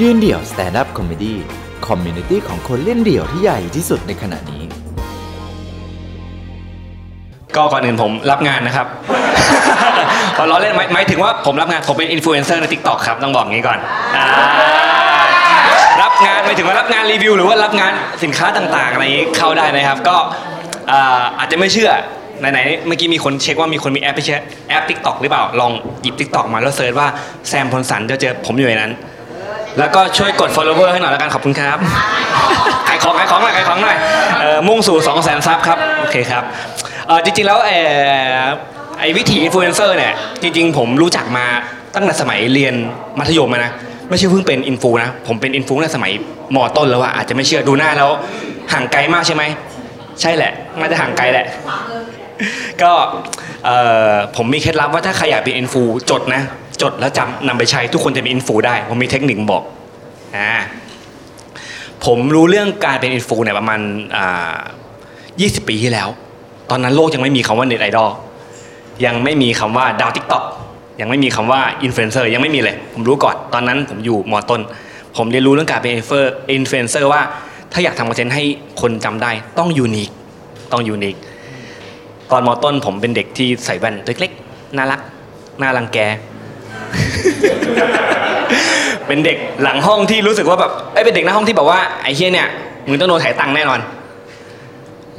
ยืนเดี่ยว Stand Up Comedy community ของคนเล่นเดี่ยวที่ใหญ่ที่สุดในขณะนี้ ก็ก่อนอื่นผมรับงานนะครับพอล้อเล่นหมายถึงว่าผมรับงาน ผมเป็นอินฟลูเอนเซอร์ใน TikTok ครับ ต้องบอกงี้ก่อน รับงานหมายถึงว่ารับงานรีวิว หรือว่ารับงานสินค้าต่างๆ อะไรอย่างนี้เข้าได้นะครับ ก็อาอาจจะไม่เชื่อไหนๆเมื่อกี้มีคนเช็คว่ามีคนมีแอปไปเช็คแอป TikTok หรือเปล่า ลองหยิบ TikTok มาแล้ว search ว่าแซมพลสันจะเจอผมอยู่ในนั้น แล้วก็ช่วยกด follower ให้หน่อยแล้วกันขอบคุณครับขายของขายของหน่อยขายของหน่อยเอ่อมุ่งสู่ 2 0 0 0 0 0 sub ครับโอเคครับเอ่อจริงๆแล้วเอ่อไอ้วิถีอินฟลูเอนเซอร์เนี่ยจริงๆ ผมรู้จักมาตั้งแต่สมัยเรียนมัธยมอะนะไม่ใช่เพิ่งเป็นอินฟลูนะผมเป็นอินฟลูตั้งแต่สมัยมต้นแล้วอะอาจจะไม่เชื่อดูหน้าแล้วห่างไกลมากใช่ไหมใช่แหละน่าจะห่างไกลแหละ ก็เอ่อผมมีเคล็ดลับว่าถ้าใครอยากเป็นอินฟลูจดนะ จดแล้วจำนำไปใช้ทุกคนจะเป็นอินฟลูได้ผมมีเทคนิคบอกอ่าผมรู้เรื่องการเป็นอินฟลูเนี่ยประมาณอ่า20 ปีที่แล้ว ตอนนั้นโลกยังไม่มีคำว่าเน็ตไอดอลยังไม่มีคำว่าดาว TikTok ยังไม่มีคำว่าอินฟลูเอนเซอร์ยังไม่มีเลย ผมรู้ก่อนตอนนั้นผมอยู่มอต้น ผมเรียนรู้เรื่องการเป็นอินฟลูเอนเซอร์ว่าถ้าอยากทำคอนเทนต์ให้คนจำได้ต้องยูนิคต้องยูนิคตอนมอต้นผมเป็นเด็กที่ใส่แว่นตัวเล็กๆน่ารักน่ารังแก เป็นเด็กหลังห้องที่รู้สึกว่าแบบไอ้ยเป็นเด็กหน้าห้องที่แบบว่าไอ้เฮียเนี่ยมึงต้องโดนถ่ายตังค์แน่นอน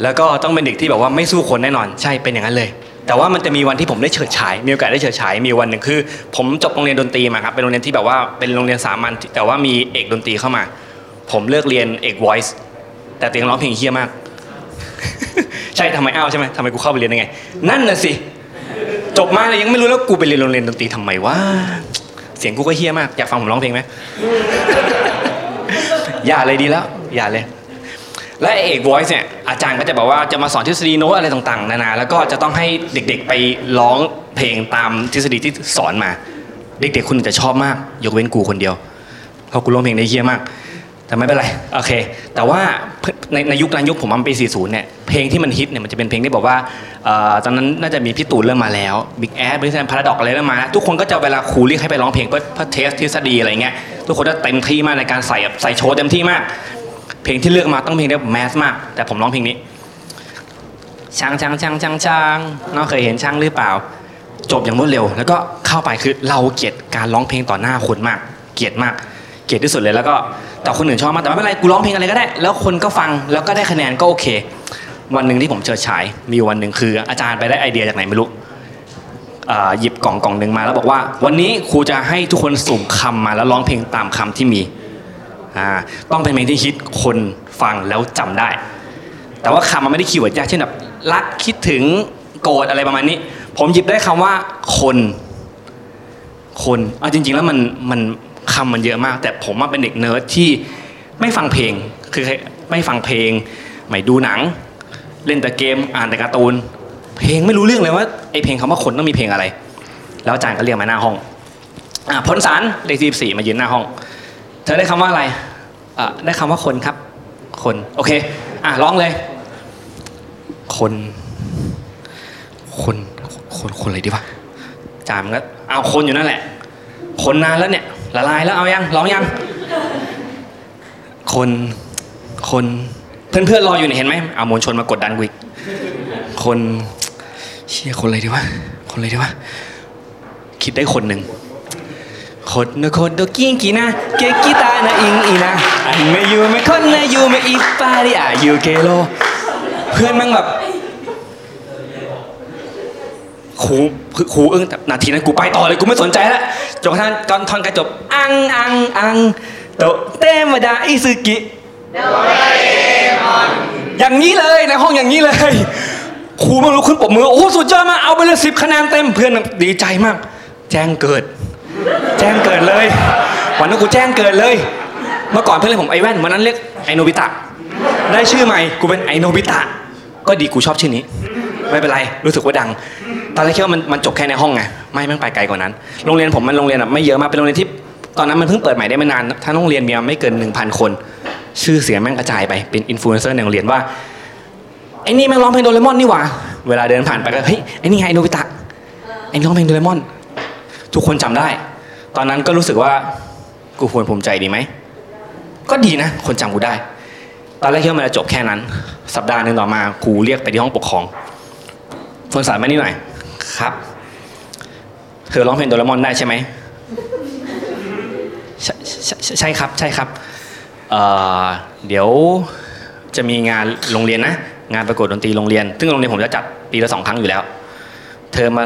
แล้วก็ต้องเป็นเด็กที่แบบว่าไม่สู้คนแน่นอน ใช่เป็นอย่างนั้นเลย แต่ว่ามันจะมีวันที่ผมได้เฉิดฉาย มีโอกาสได้เฉิดฉายมีวันหนึ่งคือ ผมจบโรงเรียนดนตรีมาครับเป็นโรงเรียนที่แบบว่าเป็นโรงเรียนสามัญแต่ว่ามีเอกดนตรีเข้ามา ผมเลือกเรียนเอก voice แต่เตัวเองร้องเพลงเฮี้ยมาก ใช่ทำไมอ้าวใช่ไหมทำไมกูเข้าไปเรียนได้ไง นั่นน่ะสิ จบมาเลยยังไม่รู้แล้วกูไปเรียนโรงเรียนดนตรีทำไมวะเสียงกูก็เฮี้ยมากอยากฟังผมร้องเพลงไหมอย่าเลยดีแล้ว อย่าเลย และเอก voice เนี่ยอาจารย์ก็จะบอกว่าจะมาสอนทฤษฎีโน้ตอะไรต่างๆนานาแล้วก็จะต้องให้เด็กๆไปร้องเพลงตามทฤษฎีที่สอนมา เด็กๆคนอื่นจะชอบมาก ยกเว้นกูคนเดียวเพราะกูร้องเพลงได้เหี้ยมาก แต่ไม่เป็นไรโอเค แต่ว่าในในยุคนั้นยุคผมมันปี 40 เนี่ยเพลงที่มันฮิตเนี่ยมันจะเป็นเพลงที่บอกว่าออตอนนั้นน่าจะมีพี่ตูนเริ่มมาแล้ว Big Ass บิ๊กแซม Paradox อะไรเริ่มมาทุกคนก็จะเวลาครูเรียกให้ไปร้องเพลงเพื่อเพื่อ test ทฤษฎีอะไรเงี้ยทุกคนจะเต็มที่มากในการใส่ใส่โชว์เต็มที่มาก เพลงที่เลือกมาต้องเพลงที่แบบ mass มาก แต่ผมร้องเพลงนี้ช้างช้างช้างช้างช้างน้องเคยเห็นช้างหรือเปล่า จบอย่างรวดเร็ว แล้วก็เข้าไปคือเราเกลียดการร้องเพลงต่อหน้าคนมาก เกลียดมาก เกลียดที่สุดเลยแล้วก็แต่คนอื่นชอบมากแต่ไม่เป็นไรกูร้องเพลงอะไรก็ได้ แล้วคนก็ฟังแล้วก็ได้คะแนนก็โอเค วันหนึ่งที่ผมเชิดฉายมีวันหนึ่งคือ อาจารย์ไปได้ไอเดียจากไหนไม่รู้หยิบกล่องกล่องหนึ่งมาแล้วบอกว่า วันนี้ครูจะให้ทุกคนสุ่มคำมาแล้วร้องเพลงตามคำที่มีต้องเป็นเพลงที่ฮิตคนฟังแล้วจำได้ แต่ว่าคำมันไม่ได้ keyword ยากเช่นแบบรักคิดถึงโกรธอะไรประมาณนี้ ผมหยิบได้คำว่าคน คนเอาจริง ๆ แล้วมันมัน คำมันเยอะมาก แต่ผมว่าเป็นเด็กเนิร์ดที่ไม่ฟังเพลงคือไม่ฟังเพลง ไม่ดูหนัง เล่นแต่เกมอ่านแต่การ์ตูน เพลงไม่รู้เรื่องเลยว่าไอเพลงคำว่าคนต้องมีเพลงอะไร แล้วอาจารย์ก็เรียกมาหน้าห้องอ่าพลสันเลขที่สี่มายืนหน้าห้อง เธอได้คำว่าอะไรอ่าได้คำว่าคนครับ คนโอเคอะร้องเลย คน คนคนคนอะไรดีวะจามก็เอาคนอยู่นั่นแหละ คนนานแล้วเนี่ย ละลายแล้วเอายังร้องยัง คนคนเพื่อนเพื่อนๆรออยู่เนี่ยเห็นไหมเอามวลชนมากดดันกูอีกคนเชี่ยคนอะไรดีวะคนอะไรดีวะคิดได้คนหนึ่งคนนะคนโดกิ้งกีนะเกกิตานะอิงอีนะอันไม่อยู่ไม่คนนะอยู่ไม่อีปาริอาอยู่เกโล เพื่อนแม่งแบบ ครูครูอึ้งแต่นาทีนั้นกูไปต่อเลยกูไม่สนใจแล้วจนกระทั่งตอนท่อนกระจบอังอังอังโตะเตมาดาอิซึกิอย่างนี้เลยในห้องอย่างนี้เลยครูไม่รู้ขึ้นปรบมือโอ้สุดยอดมากเอาไปเลยสิบคะแนนเต็มเพื่อนดีใจมาก แจ้งเกิด แจ้งเกิดเลย วันนั้นกูแจ้งเกิดเลย เมื่อก่อนเพื่อนเรียกผมไอแว่นวันนั้นเรียกไอโนบิตะได้ชื่อใหม่กูเป็นไอโนบิตะก็ดีกูชอบชื่อนี้ ไม่เป็นไรรู้สึกว่าดัง ตอนแรกคิดว่ามันมันจบแค่ในห้องไงไม่แม่งไปไกลกว่านั้น โรงเรียนผมมันโรงเรียนแบบไม่เยอะมากเป็นโรงเรียนที่ตอนนั้นมันเพิ่งเปิดใหม่ได้ไม่นานทั้งโรงเรียนมีไม่เกิน 1,000 คน ชื่อเสียงแม่งกระจายไปเป็นอินฟลูเอนเซอร์ในโรงเรียนว่าไอ้นี่แม่งร้องเพลงโดเรมอนนี่หว่า เวลาเดินผ่านไปก็เฮ้ยไอ้นี่ไงโนบิตะไอ้นี่ร้องเพลงโดเรมอน ทุกคนจำได้ ตอนนั้นก็รู้สึกว่ากูควรภูมิใจดีไหมก็ดีนะ คนจำกูได้ ตอนแรกคิดว่ามันจะจบแค่นั้น สัปดาห์หนึ่งต่อมาครูเรียกไปที่ห้องปกครองเฟิร์นสายมานี่หน่อย ครับ เธอร้องเพลงโดเรมอนได้ใช่ไหมใช่ใช่ใช่ครับใช่ครับเดี๋ยวจะมีงานโรงเรียนนะ งานประกวดดนตรีโรงเรียน ซึ่งโรงเรียนผมจะจัดปีละสองครั้งอยู่แล้ว เธอมา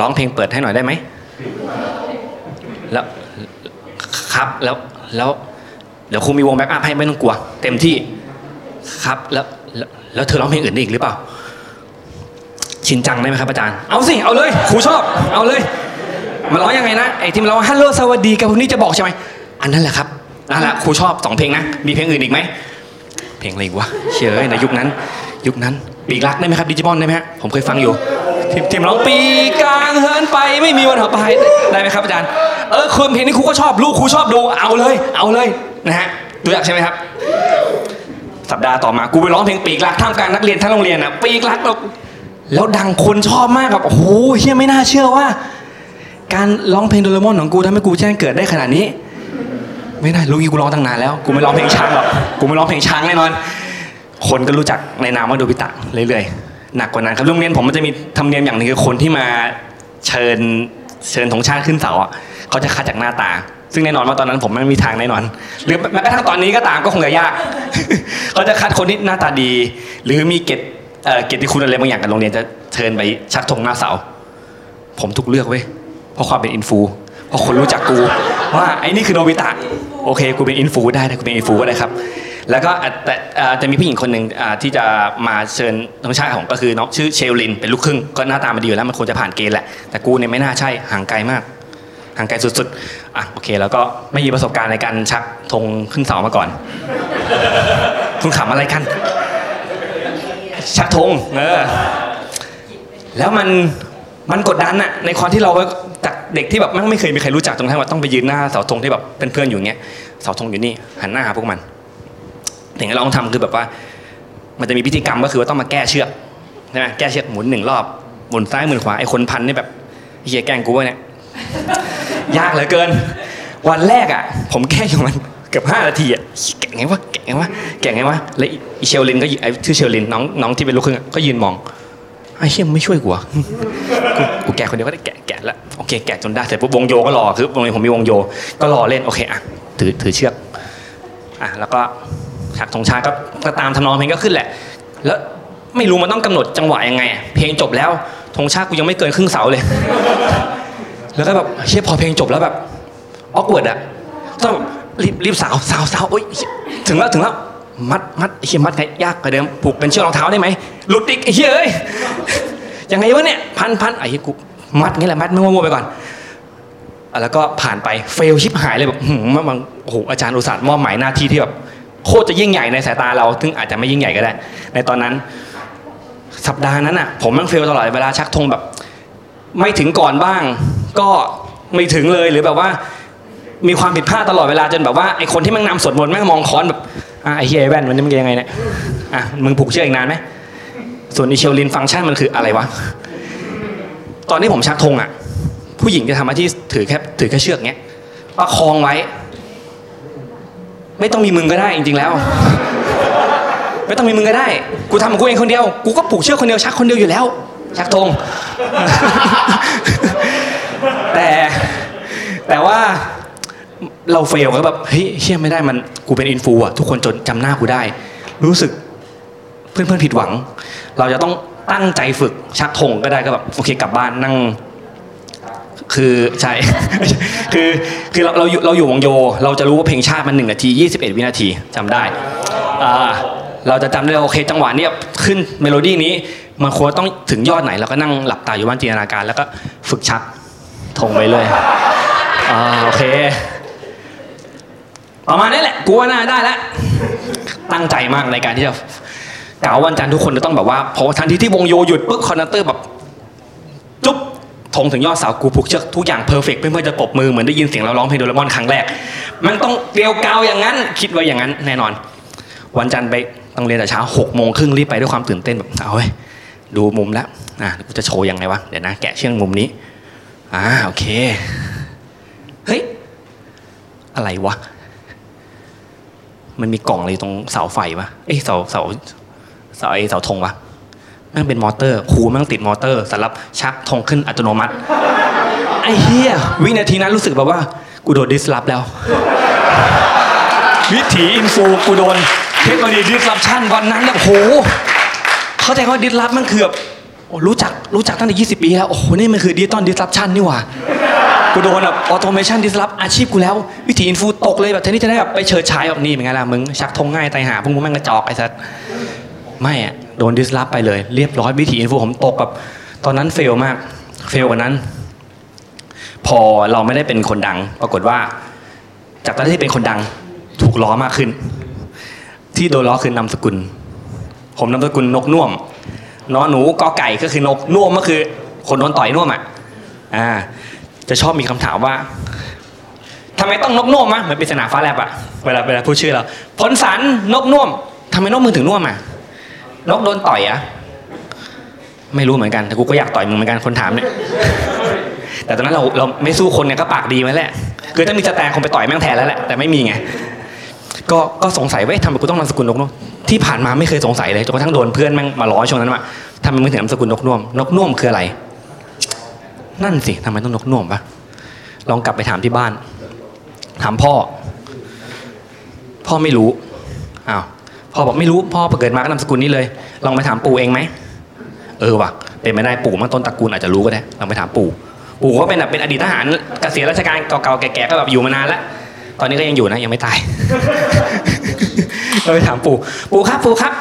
ร้องเพลงเปิดให้หน่อยได้ไหมแล้วครับแล้วแล้วเดี๋ยวครูมีวงแบ็กอัพให้ไม่ต้องกลัว เต็มที่ครับแล้วแล้วแล้วเธอร้องเพลงอื่นได้อีกหรือเปล่า ชินจังได้ไหมครับอาจารย์ เอาสิ เอาเลยครูชอบ เอาเลย มันร้องยังไงนะ ไอ้ที่มันร้องฮัลโหลสวัสดีกับพวกนี้จะบอกใช่ไหม อันนั้นแหละครับ นั่นแหละครูชอบสองเพลงนะ มีเพลงอื่นอีกไหม เพลงอะไรอีกวะ เชื่อในยุคนั้น ยุคนั้น ปีกรักได้ไหมครับดิจิมอนได้ไหมฮะ ผมเคยฟังอยู่ทีมทีมร้องปีกลางเฮินไปไม่มีวันหอบไปได้ไหมครับอาจารย์ เออคุณเพลงนี้ครูก็ชอบลูกครูชอบดู เอาเลย เอาเลยนะฮะตัวอย่างใช่ไหมครับสัปดาห์ต่อมากูไปร้องเพลงปีกรักท่ามกลางนักเรียนทั้งโรงเรียนอะปีกรักแล้ว แล้วดังคนชอบมากแบบโอ้โหเฮียไม่น่าเชื่อว่า การร้องเพลงโดเรมอนของกูทำให้กูแจ้งเกิดได้ขนาดนี้ ไม่ได้รู้งี้กูร้องตั้งนานแล้วกูไม่ร้องเพลงช้างหรอกกูไม่ร้องเพลงช้างแน่นอน คนก็รู้จักในนามว่าโดบิตะเรื่อยๆหนักกว่านั้นครับโรงเรียนผมมันจะมีธรรมเนียมอย่างหนึงคือคนที่มาเชิญเชิญธงชาติขึ้นเสาอะเขาจะคัดจากหน้าตา ซึ่งแน่นอนว่าตอนนั้นผมไม่มีทางแน่นอน หรือแม้กระทั่งตอนนี้ก็ตามก็คงจะยากเขาจะคัดคนที่หน้าตาดี หรือมีเกต เอ่อเกียรติคุณอะไรบางอย่างกับโรงเรียนจะเชิญไปชักธงหน้าเสา ผมถูกเลือกเว้ยเพราะความเป็นอินฟลูเพราะคนรู้จักกูว่าไอ้นี่คือโนบิตะโอเคกูเป็นอินฟลูได้กูเป็นอินฟลูก็ได้ครับแล้วก็แต่จะมีผู้หญิงคนหนึ่งที่จะมาเชิญธงชาติของก็คือน้องชื่อเชลลินเป็นลูกครึ่งก็หน้าตามันดีอยู่แล้วมันควรจะผ่านเกณฑ์แหละแต่กูเนี่ยไม่น่าใช่ห่างไกลมากห่างไกลสุดๆอะโอเค แล้วก็ไม่มีประสบการณ์ในการชักธงขึ้นเสามาก่อน คุณขำอะไรกัน ชักธงเออแล้วมันมันกดดันอะในความที่เราจากเด็กที่แบบไม่เคยมีใครรู้จักตรงที่ว่าต้องไปยืนหน้าเสาธงที่แบบเป็นเพื่อนอยู่เงี้ยเสาธงอยู่นี่หันหน้าหาพวกมันสิ่งที่เราต้องทำคือแบบว่า มันจะมีพิธีกรรมก็คือว่าต้องมาแก้เชือกใช่ไหมแก้เชือกหมุนหนึ่งรอบหมุนซ้ายหมุนขวาไอ้คนพันนี่แบบเฮียแกงกูวะเนี่ยยากเหลือเกิน วันแรกอะ ผมแก้อยู่มัน เกือบห้านาทีอะแกะไงวะแกะไงวะแกะไงวะแล้วอีเชลลินก็ไอ้ชื่อเชลลินน้องน้องที่เป็นลูกครึ่งอะก็ยืนมองไอ้เชี่ยมึงไม่ช่วยกูอะกูแกะคนเดียวก็ได้แกะแกะแล้วโอเคแกะจนได้เสร็จปุ๊บวงโยก็รอคือวงนี้ผมมีวงโย ก็รอเล่นโอเคอะถือถือเชือกอะแล้วก็ฉากธงชาติก็ก็ตามทำนองเพลงก็ขึ้นแหละ แล้วไม่รู้มันต้องกำหนดจังหวะยังไง เพลงจบแล้วธงชาติกูยังไม่เกินครึ่งเสาเลย แล้วก็แบบเชี่ยพอเพลงจบแล้วแบบ awkward อะต้องแบบ รีบรีบสาวสาวสาวโอ๊ยถึงแล้วถึงแล้วมัดมัดไอ้เชี่ยมัดไงยากกว่าเดิมผูกเป็นเชือกรองเท้าได้ไหมหลุดอีกไอ้เชี่ยเอ้ยยังไงวะเนี่ยพันพันไอ้เหี้ยกูมัดงี้แหละมัดไม่มั่วๆไปก่อนแล้วก็ผ่านไป fail ชิบหายเลยแบบหืมมันโอ้โหอาจารย์อุตส่าห์มอบหมายหน้าที่ที่แบบโคตรจะยิ่งใหญ่ในสายตาเราซึ่งอาจจะไม่ยิ่งใหญ่ก็ได้ ในตอนนั้น สัปดาห์นั้นอะ ผมมันเฟลตลอดเวลาชักธงแบบ ไม่ถึงก่อนบ้าง ก็ไม่ถึงเลยหรือแบบว่า มีความผิดพลาดตลอดเวลาจนแบบว่าไอคนที่มันนำสวดมนต์แม่งมองค้อนแบบอะไอเฮียไอแว่นมันจะมึงยังไงเนี่ยอะมึงผูกเชือกอีกนานไหมส่วนอีเชลลินฟังก์ชันมันคืออะไรวะตอนที่ผมชักธงอะ ผู้หญิงจะทำหน้าที่ถือแค่ถือแค่เชือกเงี้ยประคองไว้ ไม่ต้องมีมึงก็ได้จริง ๆ แล้ว ไม่ต้องมีมึงก็ได้ กูทำของกูเองคนเดียว กูก็ผูกเชือกคนเดียวชักคนเดียวอยู่แล้ว ชักธงแต่แต่ว่า เราเฟลก็แบบเฮ้ยเชื่อไม่ได้มันกูเป็นอินฟูอะทุกคนจนจำหน้ากูได้ รู้สึกเพื่อนเพื่อนผิดหวัง เราจะต้องตั้งใจฝึกชักธงก็ได้ก็แบบโอเคกลับบ้านนั่ง คือใช่คือคือเราเราอยู่เราอยู่วงโย เราจะรู้ว่าเพลงชาติมันหนึ่งนาทียี่สิบเอ็ดวินาทีจำได้อ่าเราจะจำได้โอเค จังหวะเนี้ยขึ้นเมโลดี้นี้มันควรต้องถึงยอดไหนเราก็นั่งหลับตาอยู่บ้านจินตนาการ แล้วก็ฝึกชักธงไปเลยอ่าโอเค ประมาณนี้แหละกูว่าน่าได้แล้วตั้งใจมากในการที่จะกล่าววันจันทร์ทุกคนจะต้องแบบว่าพอทันทีที่วงโยหยุดปุ๊บ conductor แบบจุ๊บธงถึงยอดเสากูผูกเชือกทุกอย่างเพอร์เฟกเพื่อนๆจะปรบมือเหมือนได้ยินเสียงเราร้องเพลงโดเรมอนครั้งแรก มันต้องเกลียวกาวอย่างนั้น คิดไว้อย่างนั้นแน่นอน วันจันทร์ไปต้องเรียนแต่เช้าหกโมงครึ่งรีบไปด้วยความตื่นเต้นแบบเอาเว้ยดูมุมแล้วอะกูจะโชว์ยังไงวะเดี๋ยวนะแกะเชือกมุมนี้อ่าโอเคเฮ้ยอะไรวะ มันมีกล่องอะไรตรงเสาไฟวะเอ้ยเสาเสาเสาไอเสาธงวะแม่งเป็นมอเตอร์ครูแม่งติดมอเตอร์สำหรับชักธงขึ้นอัตโนมัติ ไอ้เหี้ยวินาทีนั้นรู้สึกแบบว่า กูโดน disrupt แล้ว วิถีอินฟลูกูโดนเทคโนโลยี disruption วันนั้นแบบโห เข้าใจว่า disrupt มันคือแบบโอ้รู้จักรู้จักตั้งแต่ 20 ปีแล้ว โอ้โห นี่มันคือ digital disruption นี่หว่า กูโดนแบบ automation disrupt อาชีพกูแล้ว วิถีอินฟลูตกเลยแบบแทนที่จะได้แบบไปเฉิดฉายแบบนี้เป็นไงล่ะมึงชักธงง่ายไตายหาพวกมึงแม่งกระจอกไอ้สัสไม่อะโดนดิสลอฟไปเลย เรียบร้อยวิถีอินฟูผมตกแบบตอนนั้นเฟลมากเฟลกว่านั้น พอเราไม่ได้เป็นคนดัง ปรากฏว่า จากตอนที่เป็นคนดังถูกล้อมากขึ้น ที่โดนล้อคือนามสกุล ผมนามสกุลนกน่วมนอหนูกอไก่ก็คือนกน่วมก็คือ คนโดนต่อยน่วมอะอ่า จะชอบมีคำถามว่าทำไมต้องนกน่วมมะเหมือนปริศนาฟ้าแลบอะเวลาเวลาพูดชื่อเราผลสันนกน่วมทำไมนกมึงถึงน่วมอะนกโดนต่อยอะไม่รู้เหมือนกันแต่กูก็อยากต่อยมึงเหมือนกันคนถามเนี่ยแต่ตอนนั้นเราเราไม่สู้คนเนี่ยก็ปากดีไว้แหละคือถ้ามีสแตนคงไปต่อยแม่งแทนแล้วแหละแต่ไม่มีไงก็ก็สงสัยว่าทำไมกูต้องนามสกุลนกน่วมที่ผ่านมาไม่เคยสงสัยเลยจนกระทั่งโดนเพื่อนแม่งมาล้อช่วงนั้นว่าทำไมมึงถึงนามสกุลนกน่วมนกน่วมคืออะไร นั่นสิทำไมต้องนกน่วมปะลองกลับไปถามที่บ้าน ถามพ่อ พ่อไม่รู้อ้าวพ่อบอกไม่รู้พ่อเกิดมาก็นามสกุลนี้เลย ลองไปถามปู่เองไหมเออว่ะเป็นไม่ได้ปู่มันต้นตระกูลอาจจะรู้ก็ได้ลองไปถามปู่ ปู่ก็เป็นแบบเป็นอดีตทหารเกษียณราชการเก่าๆแก่ๆก็แบบอยู่มานานแล้วตอนนี้ก็ยังอยู่นะยังไม่ตายเราไปถามปู่ ปู่ครับปู่ครับ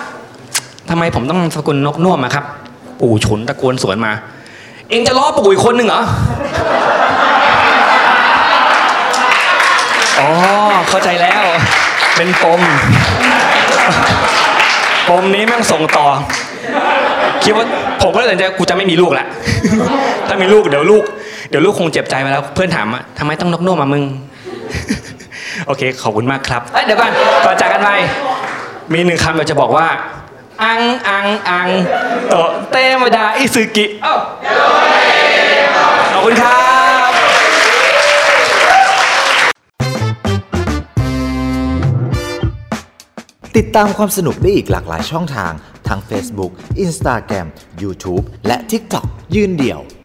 ทำไมผมต้องสกุลนกน่วมอะครับ ปู่ฉุนตะโกนสวนมา เองจะล้อปู่อีกคนหนึ่งเหรอ อ๋อ เข้าใจแล้ว เป็นปม ปมนี้แม่งส่งต่อ คิดว่าผมก็เลยตัดสินใจกูจะไม่มีลูกละ ถ้ามีลูกเดี๋ยวลูก เดี๋ยวลูกคงเจ็บใจไปแล้ว เพื่อนถามว่าทำไมต้องนกน่มมามึง โอเค ขอบคุณมากครับ เดี๋ยวก่อนก่อนจากกันไป มีหนึ่งคำเรากจะบอกว่าอัง อัง อัง โตะเตมดา อิซึกิเอ้า อบคุณครับติดตามความสนุกได้อีกหลากหลายช่องทาง ทั้ง Facebook Instagram YouTube และ TikTok ยืนเดี่ยว